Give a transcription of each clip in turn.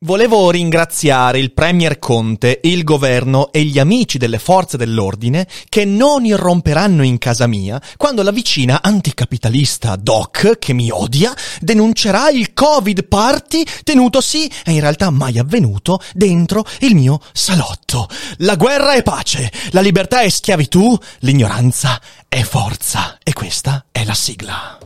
Volevo ringraziare il Premier Conte, il governo e gli amici delle forze dell'ordine che non irromperanno in casa mia quando la vicina anticapitalista Doc, che mi odia, denuncerà il Covid party tenutosi, e in realtà mai avvenuto, dentro il mio salotto. La guerra è pace, la libertà è schiavitù, l'ignoranza è forza. E questa è la sigla.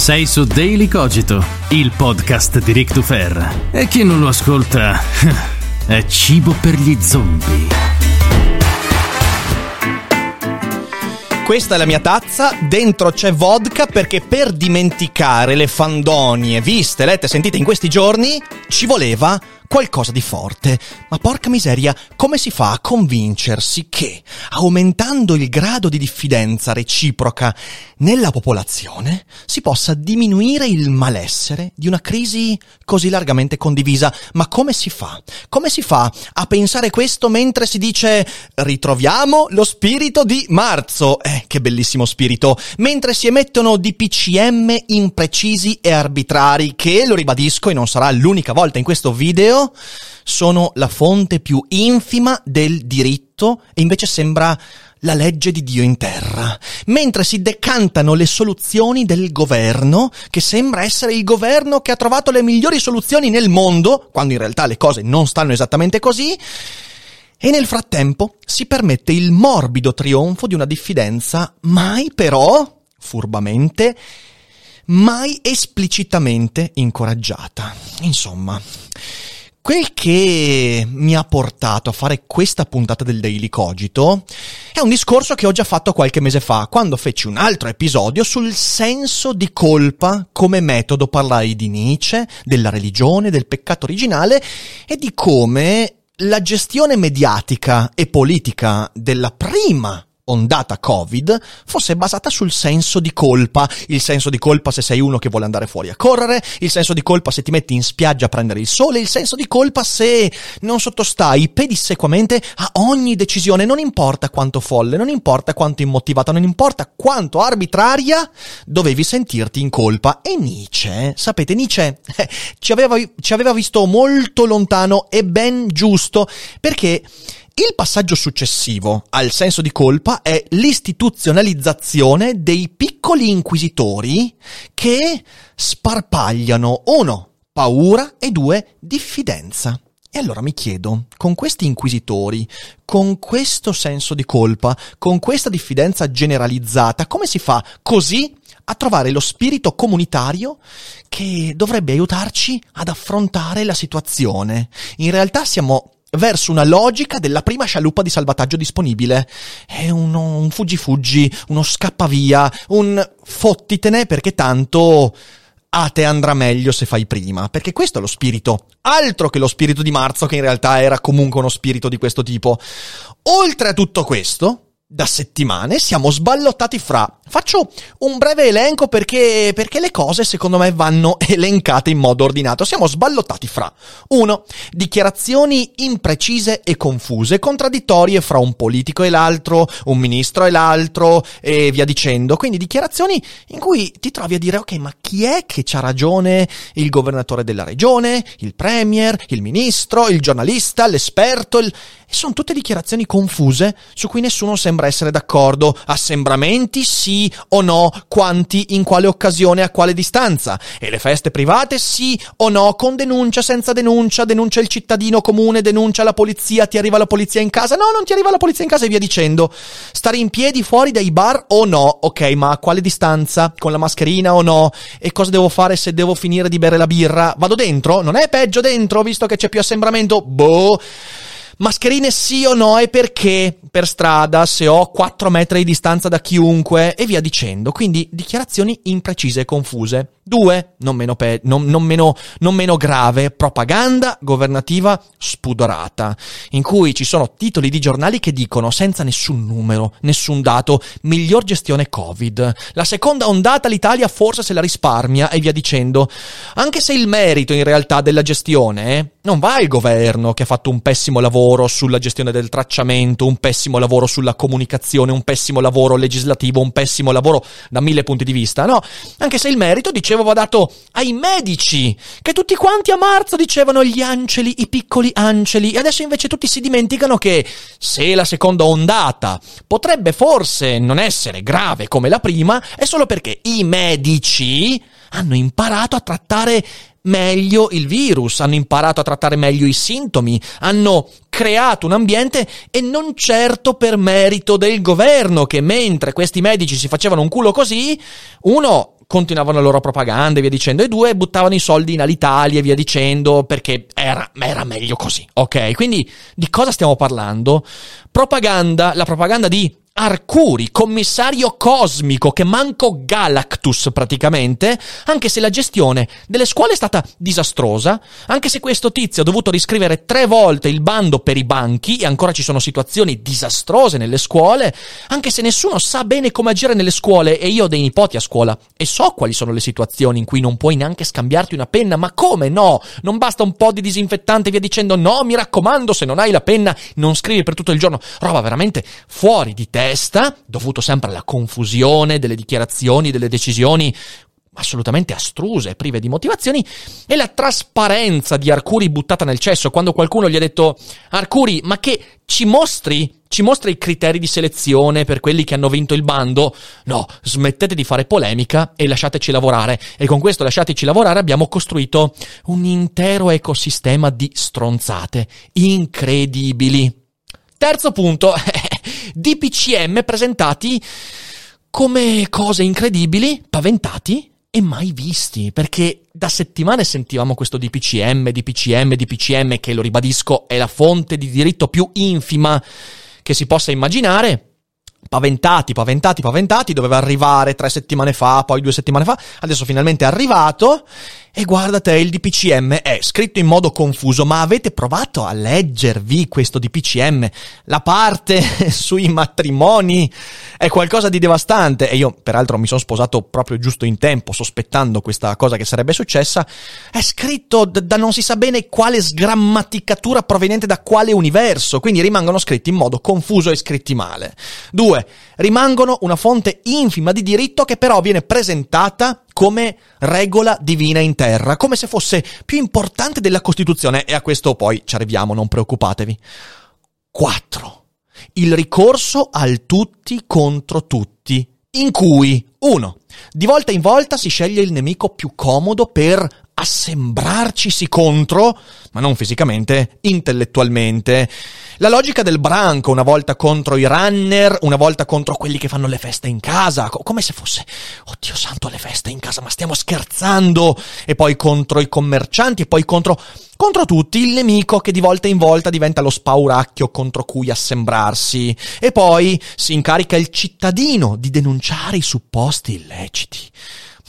Sei su Daily Cogito, il podcast di Rick Dufer. E chi non lo ascolta è cibo per gli zombie. Questa è la mia tazza, dentro c'è vodka perché per dimenticare le fandonie viste, lette, sentite in questi giorni ci voleva qualcosa di forte. Ma porca miseria, come si fa a convincersi che, aumentando il grado di diffidenza reciproca nella popolazione, si possa diminuire il malessere di una crisi così largamente condivisa? Ma come si fa? Come si fa a pensare questo mentre si dice ritroviamo lo spirito di marzo? Eh, che bellissimo spirito! Mentre si emettono DPCM imprecisi e arbitrari che, lo ribadisco e non sarà l'unica volta in questo video, sono la fonte più infima del diritto e invece sembra la legge di Dio in terra, mentre si decantano le soluzioni del governo, che sembra essere il governo che ha trovato le migliori soluzioni nel mondo, quando in realtà le cose non stanno esattamente così, e nel frattempo si permette il morbido trionfo di una diffidenza mai però, furbamente, mai esplicitamente incoraggiata. Insomma, Quel che mi ha portato a fare questa puntata del Daily Cogito è un discorso che ho già fatto qualche mese fa, quando feci un altro episodio sul senso di colpa come metodo. Parlai di Nietzsche, della religione, del peccato originale e di come la gestione mediatica e politica della prima ondata Covid fosse basata sul senso di colpa, il senso di colpa se sei uno che vuole andare fuori a correre, il senso di colpa se ti metti in spiaggia a prendere il sole, il senso di colpa se non sottostai pedissequamente a ogni decisione, non importa quanto folle, non importa quanto immotivata, non importa quanto arbitraria, dovevi sentirti in colpa. E Nietzsche, sapete, Nietzsche eh, ci, aveva, ci aveva visto molto lontano e ben giusto, perché il passaggio successivo al senso di colpa è l'istituzionalizzazione dei piccoli inquisitori che sparpagliano uno, paura e due, diffidenza. E allora mi chiedo, con questi inquisitori, con questo senso di colpa, con questa diffidenza generalizzata, come si fa così a trovare lo spirito comunitario che dovrebbe aiutarci ad affrontare la situazione? In realtà siamo verso una logica della prima scialuppa di salvataggio disponibile. È uno, un fuggi-fuggi, uno scappavia, un fottitene perché tanto a te andrà meglio se fai prima, perché questo è lo spirito, altro che lo spirito di marzo che in realtà era comunque uno spirito di questo tipo. Oltre a tutto questo, da settimane siamo sballottati fra Faccio un breve elenco perché, perché le cose secondo me vanno elencate in modo ordinato. Siamo sballottati fra 1. Dichiarazioni imprecise e confuse, contraddittorie fra un politico e l'altro, un ministro e l'altro e via dicendo. Quindi dichiarazioni in cui ti trovi a dire ok ma chi è che c'ha ragione? Il governatore della regione, il premier, il ministro, il giornalista, l'esperto, il... E sono tutte dichiarazioni confuse su cui nessuno sembra essere d'accordo. Assembramenti sì o no, quanti, in quale occasione, a quale distanza. E le feste private sì o no, con denuncia, senza denuncia, denuncia il cittadino comune, denuncia la polizia, ti arriva la polizia in casa. No, non ti arriva la polizia in casa e via dicendo. Stare in piedi fuori dai bar o no? Ok, ma a quale distanza? Con la mascherina o no? E cosa devo fare se devo finire di bere la birra? Vado dentro? Non è peggio dentro, visto che c'è più assembramento? Boh. Mascherine sì o no e perché per strada se ho 4 metri di distanza da chiunque e via dicendo. Quindi dichiarazioni imprecise e confuse. Due, non meno, pe- non, non, meno, non meno grave, propaganda governativa spudorata, in cui ci sono titoli di giornali che dicono senza nessun numero, nessun dato, miglior gestione Covid. La seconda ondata l'Italia forse se la risparmia e via dicendo. Anche se il merito in realtà della gestione eh, non va al governo che ha fatto un pessimo lavoro sulla gestione del tracciamento, un pessimo lavoro sulla comunicazione, un pessimo lavoro legislativo, un pessimo lavoro da mille punti di vista, no? Anche se il merito, dicevo, va dato ai medici, che tutti quanti a marzo dicevano gli anceli, i piccoli anceli, e adesso invece tutti si dimenticano che se la seconda ondata potrebbe forse non essere grave come la prima, è solo perché i medici hanno imparato a trattare meglio il virus, hanno imparato a trattare meglio i sintomi, hanno creato un ambiente e non certo per merito del governo che mentre questi medici si facevano un culo così, uno continuavano la loro propaganda e via dicendo, e due buttavano i soldi in Alitalia e via dicendo perché era, era meglio così, ok? Quindi di cosa stiamo parlando? Propaganda, la propaganda di Arcuri, commissario cosmico, che manco Galactus praticamente, anche se la gestione delle scuole è stata disastrosa, anche se questo tizio ha dovuto riscrivere tre volte il bando per i banchi e ancora ci sono situazioni disastrose nelle scuole, anche se nessuno sa bene come agire nelle scuole e io ho dei nipoti a scuola e so quali sono le situazioni in cui non puoi neanche scambiarti una penna, ma come no? Non basta un po' di disinfettante e via dicendo no, mi raccomando, se non hai la penna non scrivi per tutto il giorno, roba veramente fuori di te testa, dovuto sempre alla confusione delle dichiarazioni, delle decisioni assolutamente astruse, prive di motivazioni, e la trasparenza di Arcuri buttata nel cesso, quando qualcuno gli ha detto Arcuri, ma che ci mostri? Ci mostri i criteri di selezione per quelli che hanno vinto il bando? No, smettete di fare polemica e lasciateci lavorare. E con questo lasciateci lavorare abbiamo costruito un intero ecosistema di stronzate incredibili. Terzo punto, DPCM presentati come cose incredibili, paventati e mai visti, perché da settimane sentivamo questo DPCM, DPCM, DPCM, che lo ribadisco è la fonte di diritto più infima che si possa immaginare, paventati, paventati, paventati, doveva arrivare tre settimane fa, poi due settimane fa, adesso finalmente è arrivato e guarda te, il DPCM è scritto in modo confuso, ma avete provato a leggervi questo DPCM? La parte sui matrimoni è qualcosa di devastante e io peraltro mi sono sposato proprio giusto in tempo, sospettando questa cosa che sarebbe successa. È scritto da non si sa bene quale sgrammaticatura proveniente da quale universo, quindi rimangono scritti in modo confuso e scritti male. Due, rimangono una fonte infima di diritto che però viene presentata come regola divina in terra, come se fosse più importante della Costituzione e a questo poi ci arriviamo, non preoccupatevi. 4. Il ricorso al tutti contro tutti, in cui 1. Di volta in volta si sceglie il nemico più comodo per assembrarcisi contro, ma non fisicamente, intellettualmente. La logica del branco, una volta contro i runner, una volta contro quelli che fanno le feste in casa, come se fosse, oddio santo, le feste in casa, ma stiamo scherzando, e poi contro i commercianti, e poi contro, contro tutti, il nemico che di volta in volta diventa lo spauracchio contro cui assembrarsi, e poi si incarica il cittadino di denunciare i supposti illeciti. речити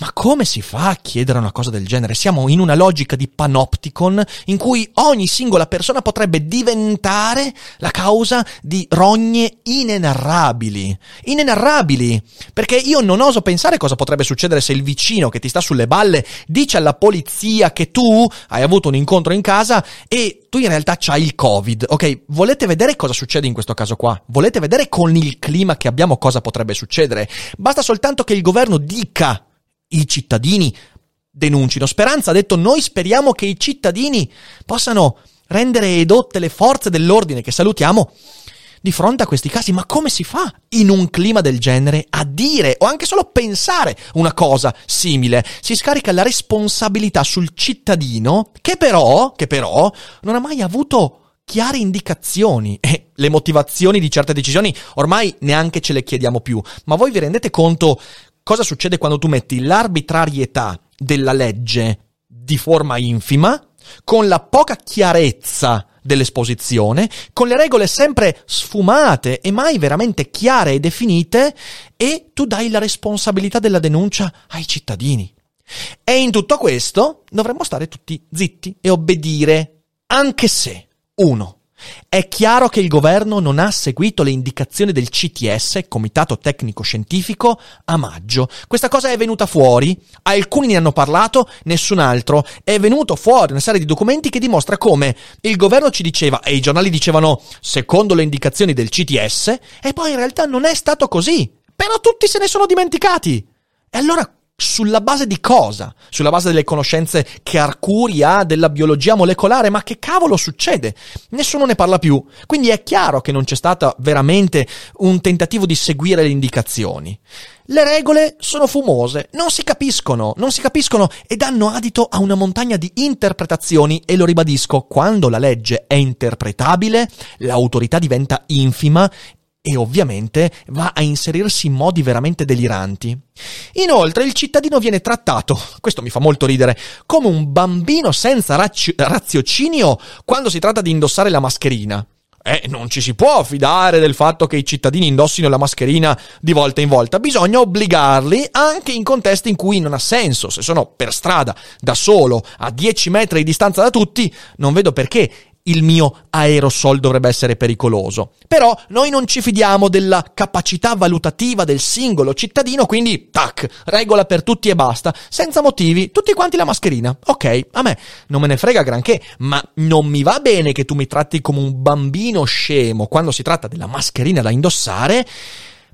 Ma come si fa a chiedere una cosa del genere? Siamo in una logica di panopticon in cui ogni singola persona potrebbe diventare la causa di rogne inenarrabili. Inenarrabili! Perché io non oso pensare cosa potrebbe succedere se il vicino che ti sta sulle balle dice alla polizia che tu hai avuto un incontro in casa e tu in realtà c'hai il covid. Ok, volete vedere cosa succede in questo caso qua? Volete vedere con il clima che abbiamo cosa potrebbe succedere? Basta soltanto che il governo dica i cittadini denuncino. Speranza ha detto noi speriamo che i cittadini possano rendere edotte le forze dell'ordine che salutiamo di fronte a questi casi. Ma come si fa in un clima del genere a dire o anche solo pensare una cosa simile? Si scarica la responsabilità sul cittadino che però, che però non ha mai avuto chiare indicazioni e le motivazioni di certe decisioni ormai neanche ce le chiediamo più. Ma voi vi rendete conto cosa succede quando tu metti l'arbitrarietà della legge di forma infima con la poca chiarezza dell'esposizione, con le regole sempre sfumate e mai veramente chiare e definite, e tu dai la responsabilità della denuncia ai cittadini. E in tutto questo dovremmo stare tutti zitti e obbedire, anche se, uno, è chiaro che il governo non ha seguito le indicazioni del CTS, Comitato Tecnico Scientifico, a maggio. Questa cosa è venuta fuori, alcuni ne hanno parlato, nessun altro. È venuto fuori una serie di documenti che dimostra come il governo ci diceva e i giornali dicevano secondo le indicazioni del CTS e poi in realtà non è stato così. Però tutti se ne sono dimenticati. E allora sulla base di cosa? Sulla base delle conoscenze che Arcuri ha della biologia molecolare? Ma che cavolo succede? Nessuno ne parla più. Quindi è chiaro che non c'è stato veramente un tentativo di seguire le indicazioni. Le regole sono fumose, non si capiscono, non si capiscono e danno adito a una montagna di interpretazioni e lo ribadisco, quando la legge è interpretabile, l'autorità diventa infima e ovviamente va a inserirsi in modi veramente deliranti. Inoltre il cittadino viene trattato, questo mi fa molto ridere, come un bambino senza razio- raziocinio quando si tratta di indossare la mascherina. Eh, non ci si può fidare del fatto che i cittadini indossino la mascherina di volta in volta, bisogna obbligarli anche in contesti in cui non ha senso. Se sono per strada, da solo, a 10 metri di distanza da tutti, non vedo perché il mio aerosol dovrebbe essere pericoloso. Però noi non ci fidiamo della capacità valutativa del singolo cittadino, quindi tac, regola per tutti e basta, senza motivi, tutti quanti la mascherina. Ok, a me non me ne frega granché, ma non mi va bene che tu mi tratti come un bambino scemo quando si tratta della mascherina da indossare,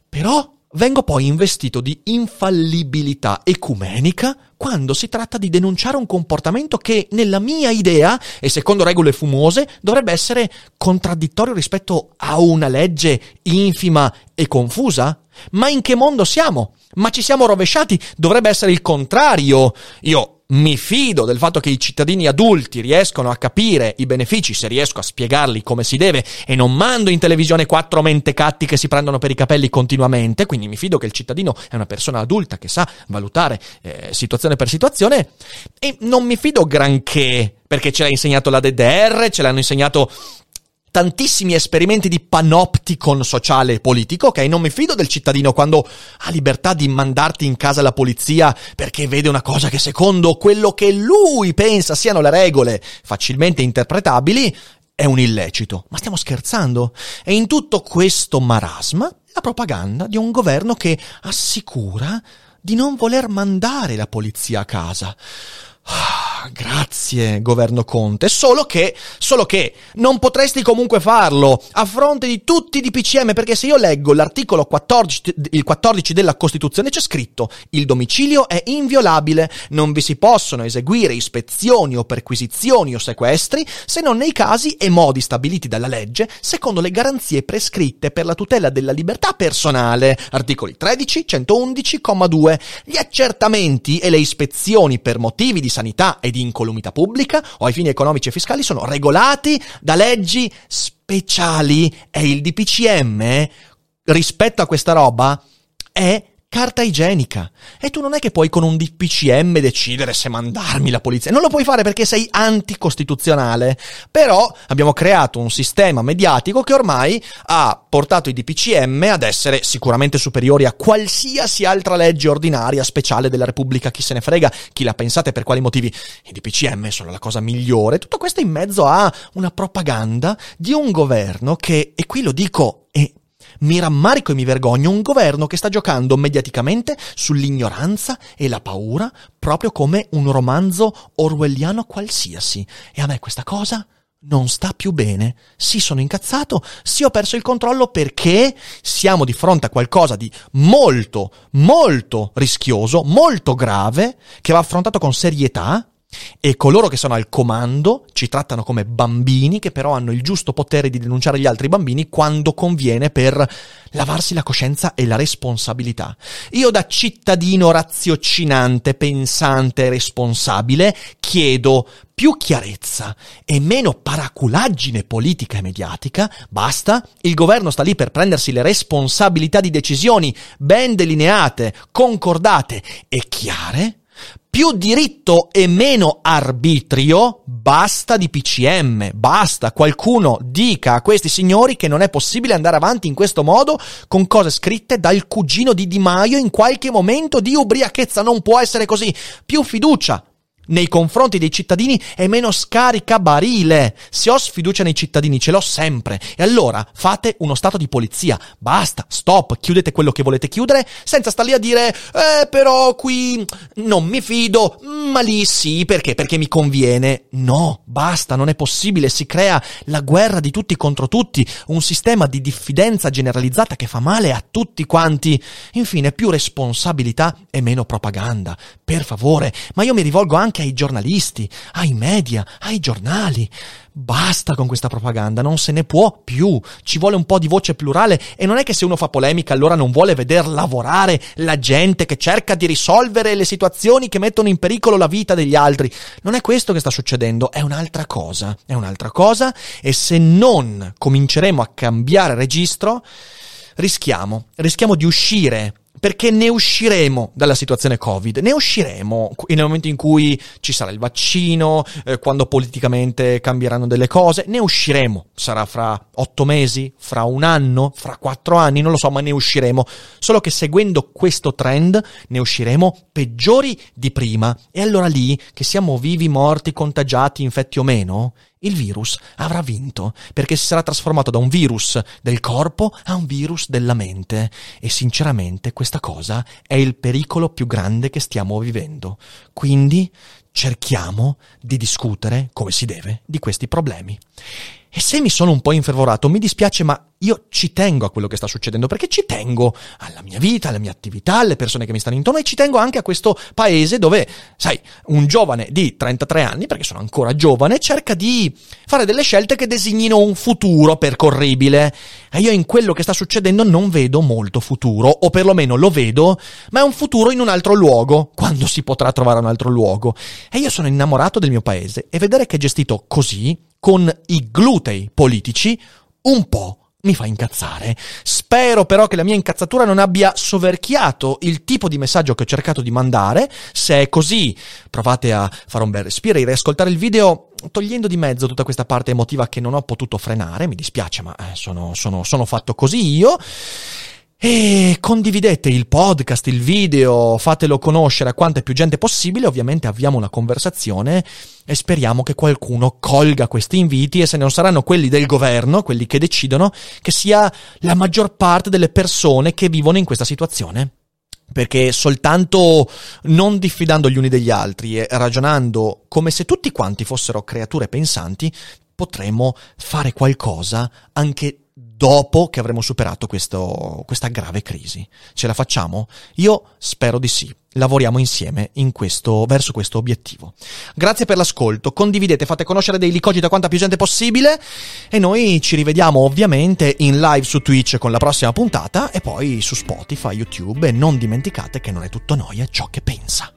però vengo poi investito di infallibilità ecumenica quando si tratta di denunciare un comportamento che, nella mia idea, e secondo regole fumose, dovrebbe essere contraddittorio rispetto a una legge infima e confusa? Ma in che mondo siamo? Ma ci siamo rovesciati? Dovrebbe essere il contrario. Io mi fido del fatto che i cittadini adulti riescono a capire i benefici se riesco a spiegarli come si deve e non mando in televisione quattro mentecatti che si prendono per i capelli continuamente, quindi mi fido che il cittadino è una persona adulta che sa valutare eh, situazione per situazione. E non mi fido granché perché ce l'ha insegnato la DDR, ce l'hanno insegnato tantissimi esperimenti di panopticon sociale e politico, ok? Non mi fido del cittadino quando ha libertà di mandarti in casa la polizia perché vede una cosa che secondo quello che lui pensa siano le regole facilmente interpretabili è un illecito. Ma stiamo scherzando? E in tutto questo marasma la propaganda di un governo che assicura di non voler mandare la polizia a casa. Ah, grazie, governo Conte. Solo che, solo che, non potresti comunque farlo a fronte di tutti i DPCM, perché se io leggo l'articolo 14, il 14 della Costituzione c'è scritto il domicilio è inviolabile, non vi si possono eseguire ispezioni o perquisizioni o sequestri se non nei casi e modi stabiliti dalla legge secondo le garanzie prescritte per la tutela della libertà personale. Articoli 13, 111,2. Gli accertamenti e le ispezioni per motivi di sanità e di incolumità pubblica o ai fini economici e fiscali sono regolati da leggi speciali. E il DPCM rispetto a questa roba è carta igienica. E tu non è che puoi con un DPCM decidere se mandarmi la polizia. Non lo puoi fare perché sei anticostituzionale. Però abbiamo creato un sistema mediatico che ormai ha portato i DPCM ad essere sicuramente superiori a qualsiasi altra legge ordinaria, speciale della Repubblica. Chi se ne frega, chi l'ha pensata e per quali motivi. I DPCM sono la cosa migliore. Tutto questo in mezzo a una propaganda di un governo che, e qui lo dico, e mi rammarico e mi vergogno un governo che sta giocando mediaticamente sull'ignoranza e la paura proprio come un romanzo orwelliano qualsiasi. E a me questa cosa non sta più bene. Sì, sono incazzato, sì, ho perso il controllo perché siamo di fronte a qualcosa di molto, molto rischioso, molto grave, che va affrontato con serietà e coloro che sono al comando ci trattano come bambini che però hanno il giusto potere di denunciare gli altri bambini quando conviene per lavarsi la coscienza e la responsabilità. Io da cittadino raziocinante, pensante e responsabile chiedo più chiarezza e meno paraculaggine politica e mediatica, basta, il governo sta lì per prendersi le responsabilità di decisioni ben delineate, concordate e chiare più diritto e meno arbitrio, basta di PCM, basta qualcuno dica a questi signori che non è possibile andare avanti in questo modo con cose scritte dal cugino di Di Maio in qualche momento di ubriachezza, non può essere così. Più fiducia, nei confronti dei cittadini e meno scaricabarile. Se ho sfiducia nei cittadini, ce l'ho sempre. E allora fate uno stato di polizia. Basta, stop, chiudete quello che volete chiudere, senza star lì a dire, eh, però qui non mi fido, ma lì sì, perché? Perché mi conviene. No, basta, non è possibile. Si crea la guerra di tutti contro tutti, un sistema di diffidenza generalizzata che fa male a tutti quanti. Infine, più responsabilità e meno propaganda. Per favore, ma io mi rivolgo anche anche ai giornalisti, ai media, ai giornali. Basta con questa propaganda, non se ne può più. Ci vuole un po' di voce plurale e non è che se uno fa polemica allora non vuole veder lavorare la gente che cerca di risolvere le situazioni che mettono in pericolo la vita degli altri. Non è questo che sta succedendo, è un'altra cosa. È un'altra cosa e se non cominceremo a cambiare registro, rischiamo, rischiamo di uscire perché ne usciremo dalla situazione Covid, ne usciremo nel momento in cui ci sarà il vaccino, eh, quando politicamente cambieranno delle cose, ne usciremo, sarà fra otto mesi, fra un anno, fra quattro anni, non lo so, ma ne usciremo, solo che seguendo questo trend ne usciremo peggiori di prima. E allora lì, che siamo vivi, morti, contagiati, infetti o meno, il virus avrà vinto perché si sarà trasformato da un virus del corpo a un virus della mente e sinceramente questa cosa è il pericolo più grande che stiamo vivendo. Quindi cerchiamo di discutere come si deve di questi problemi. E se mi sono un po' infervorato, mi dispiace, ma io ci tengo a quello che sta succedendo, perché ci tengo alla mia vita, alla mia attività, alle persone che mi stanno intorno e ci tengo anche a questo paese dove, sai, un giovane di 33 anni, perché sono ancora giovane, cerca di fare delle scelte che designino un futuro percorribile. E io in quello che sta succedendo non vedo molto futuro, o perlomeno lo vedo, ma è un futuro in un altro luogo, quando si potrà trovare un altro luogo. E io sono innamorato del mio paese e vedere che è gestito così, con i glutei politici, un po' mi fa incazzare. Spero però che la mia incazzatura non abbia soverchiato il tipo di messaggio che ho cercato di mandare. Se è così, provate a fare un bel respiro e riascoltare il video togliendo di mezzo tutta questa parte emotiva che non ho potuto frenare. Mi dispiace, ma eh, sono, sono, sono fatto così io. E condividete il podcast, il video, fatelo conoscere a quanta più gente possibile, ovviamente avviamo una conversazione e speriamo che qualcuno colga questi inviti e se non saranno quelli del governo, quelli che decidono, che sia la maggior parte delle persone che vivono in questa situazione. Perché soltanto non diffidando gli uni degli altri e ragionando come se tutti quanti fossero creature pensanti, potremo fare qualcosa anche dopo che avremo superato questo, questa grave crisi. Ce la facciamo? Io spero di sì. Lavoriamo insieme in questo, verso questo obiettivo. Grazie per l'ascolto, condividete, fate conoscere dei licogiti a quanta più gente possibile e noi ci rivediamo ovviamente in live su Twitch con la prossima puntata e poi su Spotify, YouTube e non dimenticate che non è tutto noia ciò che pensa.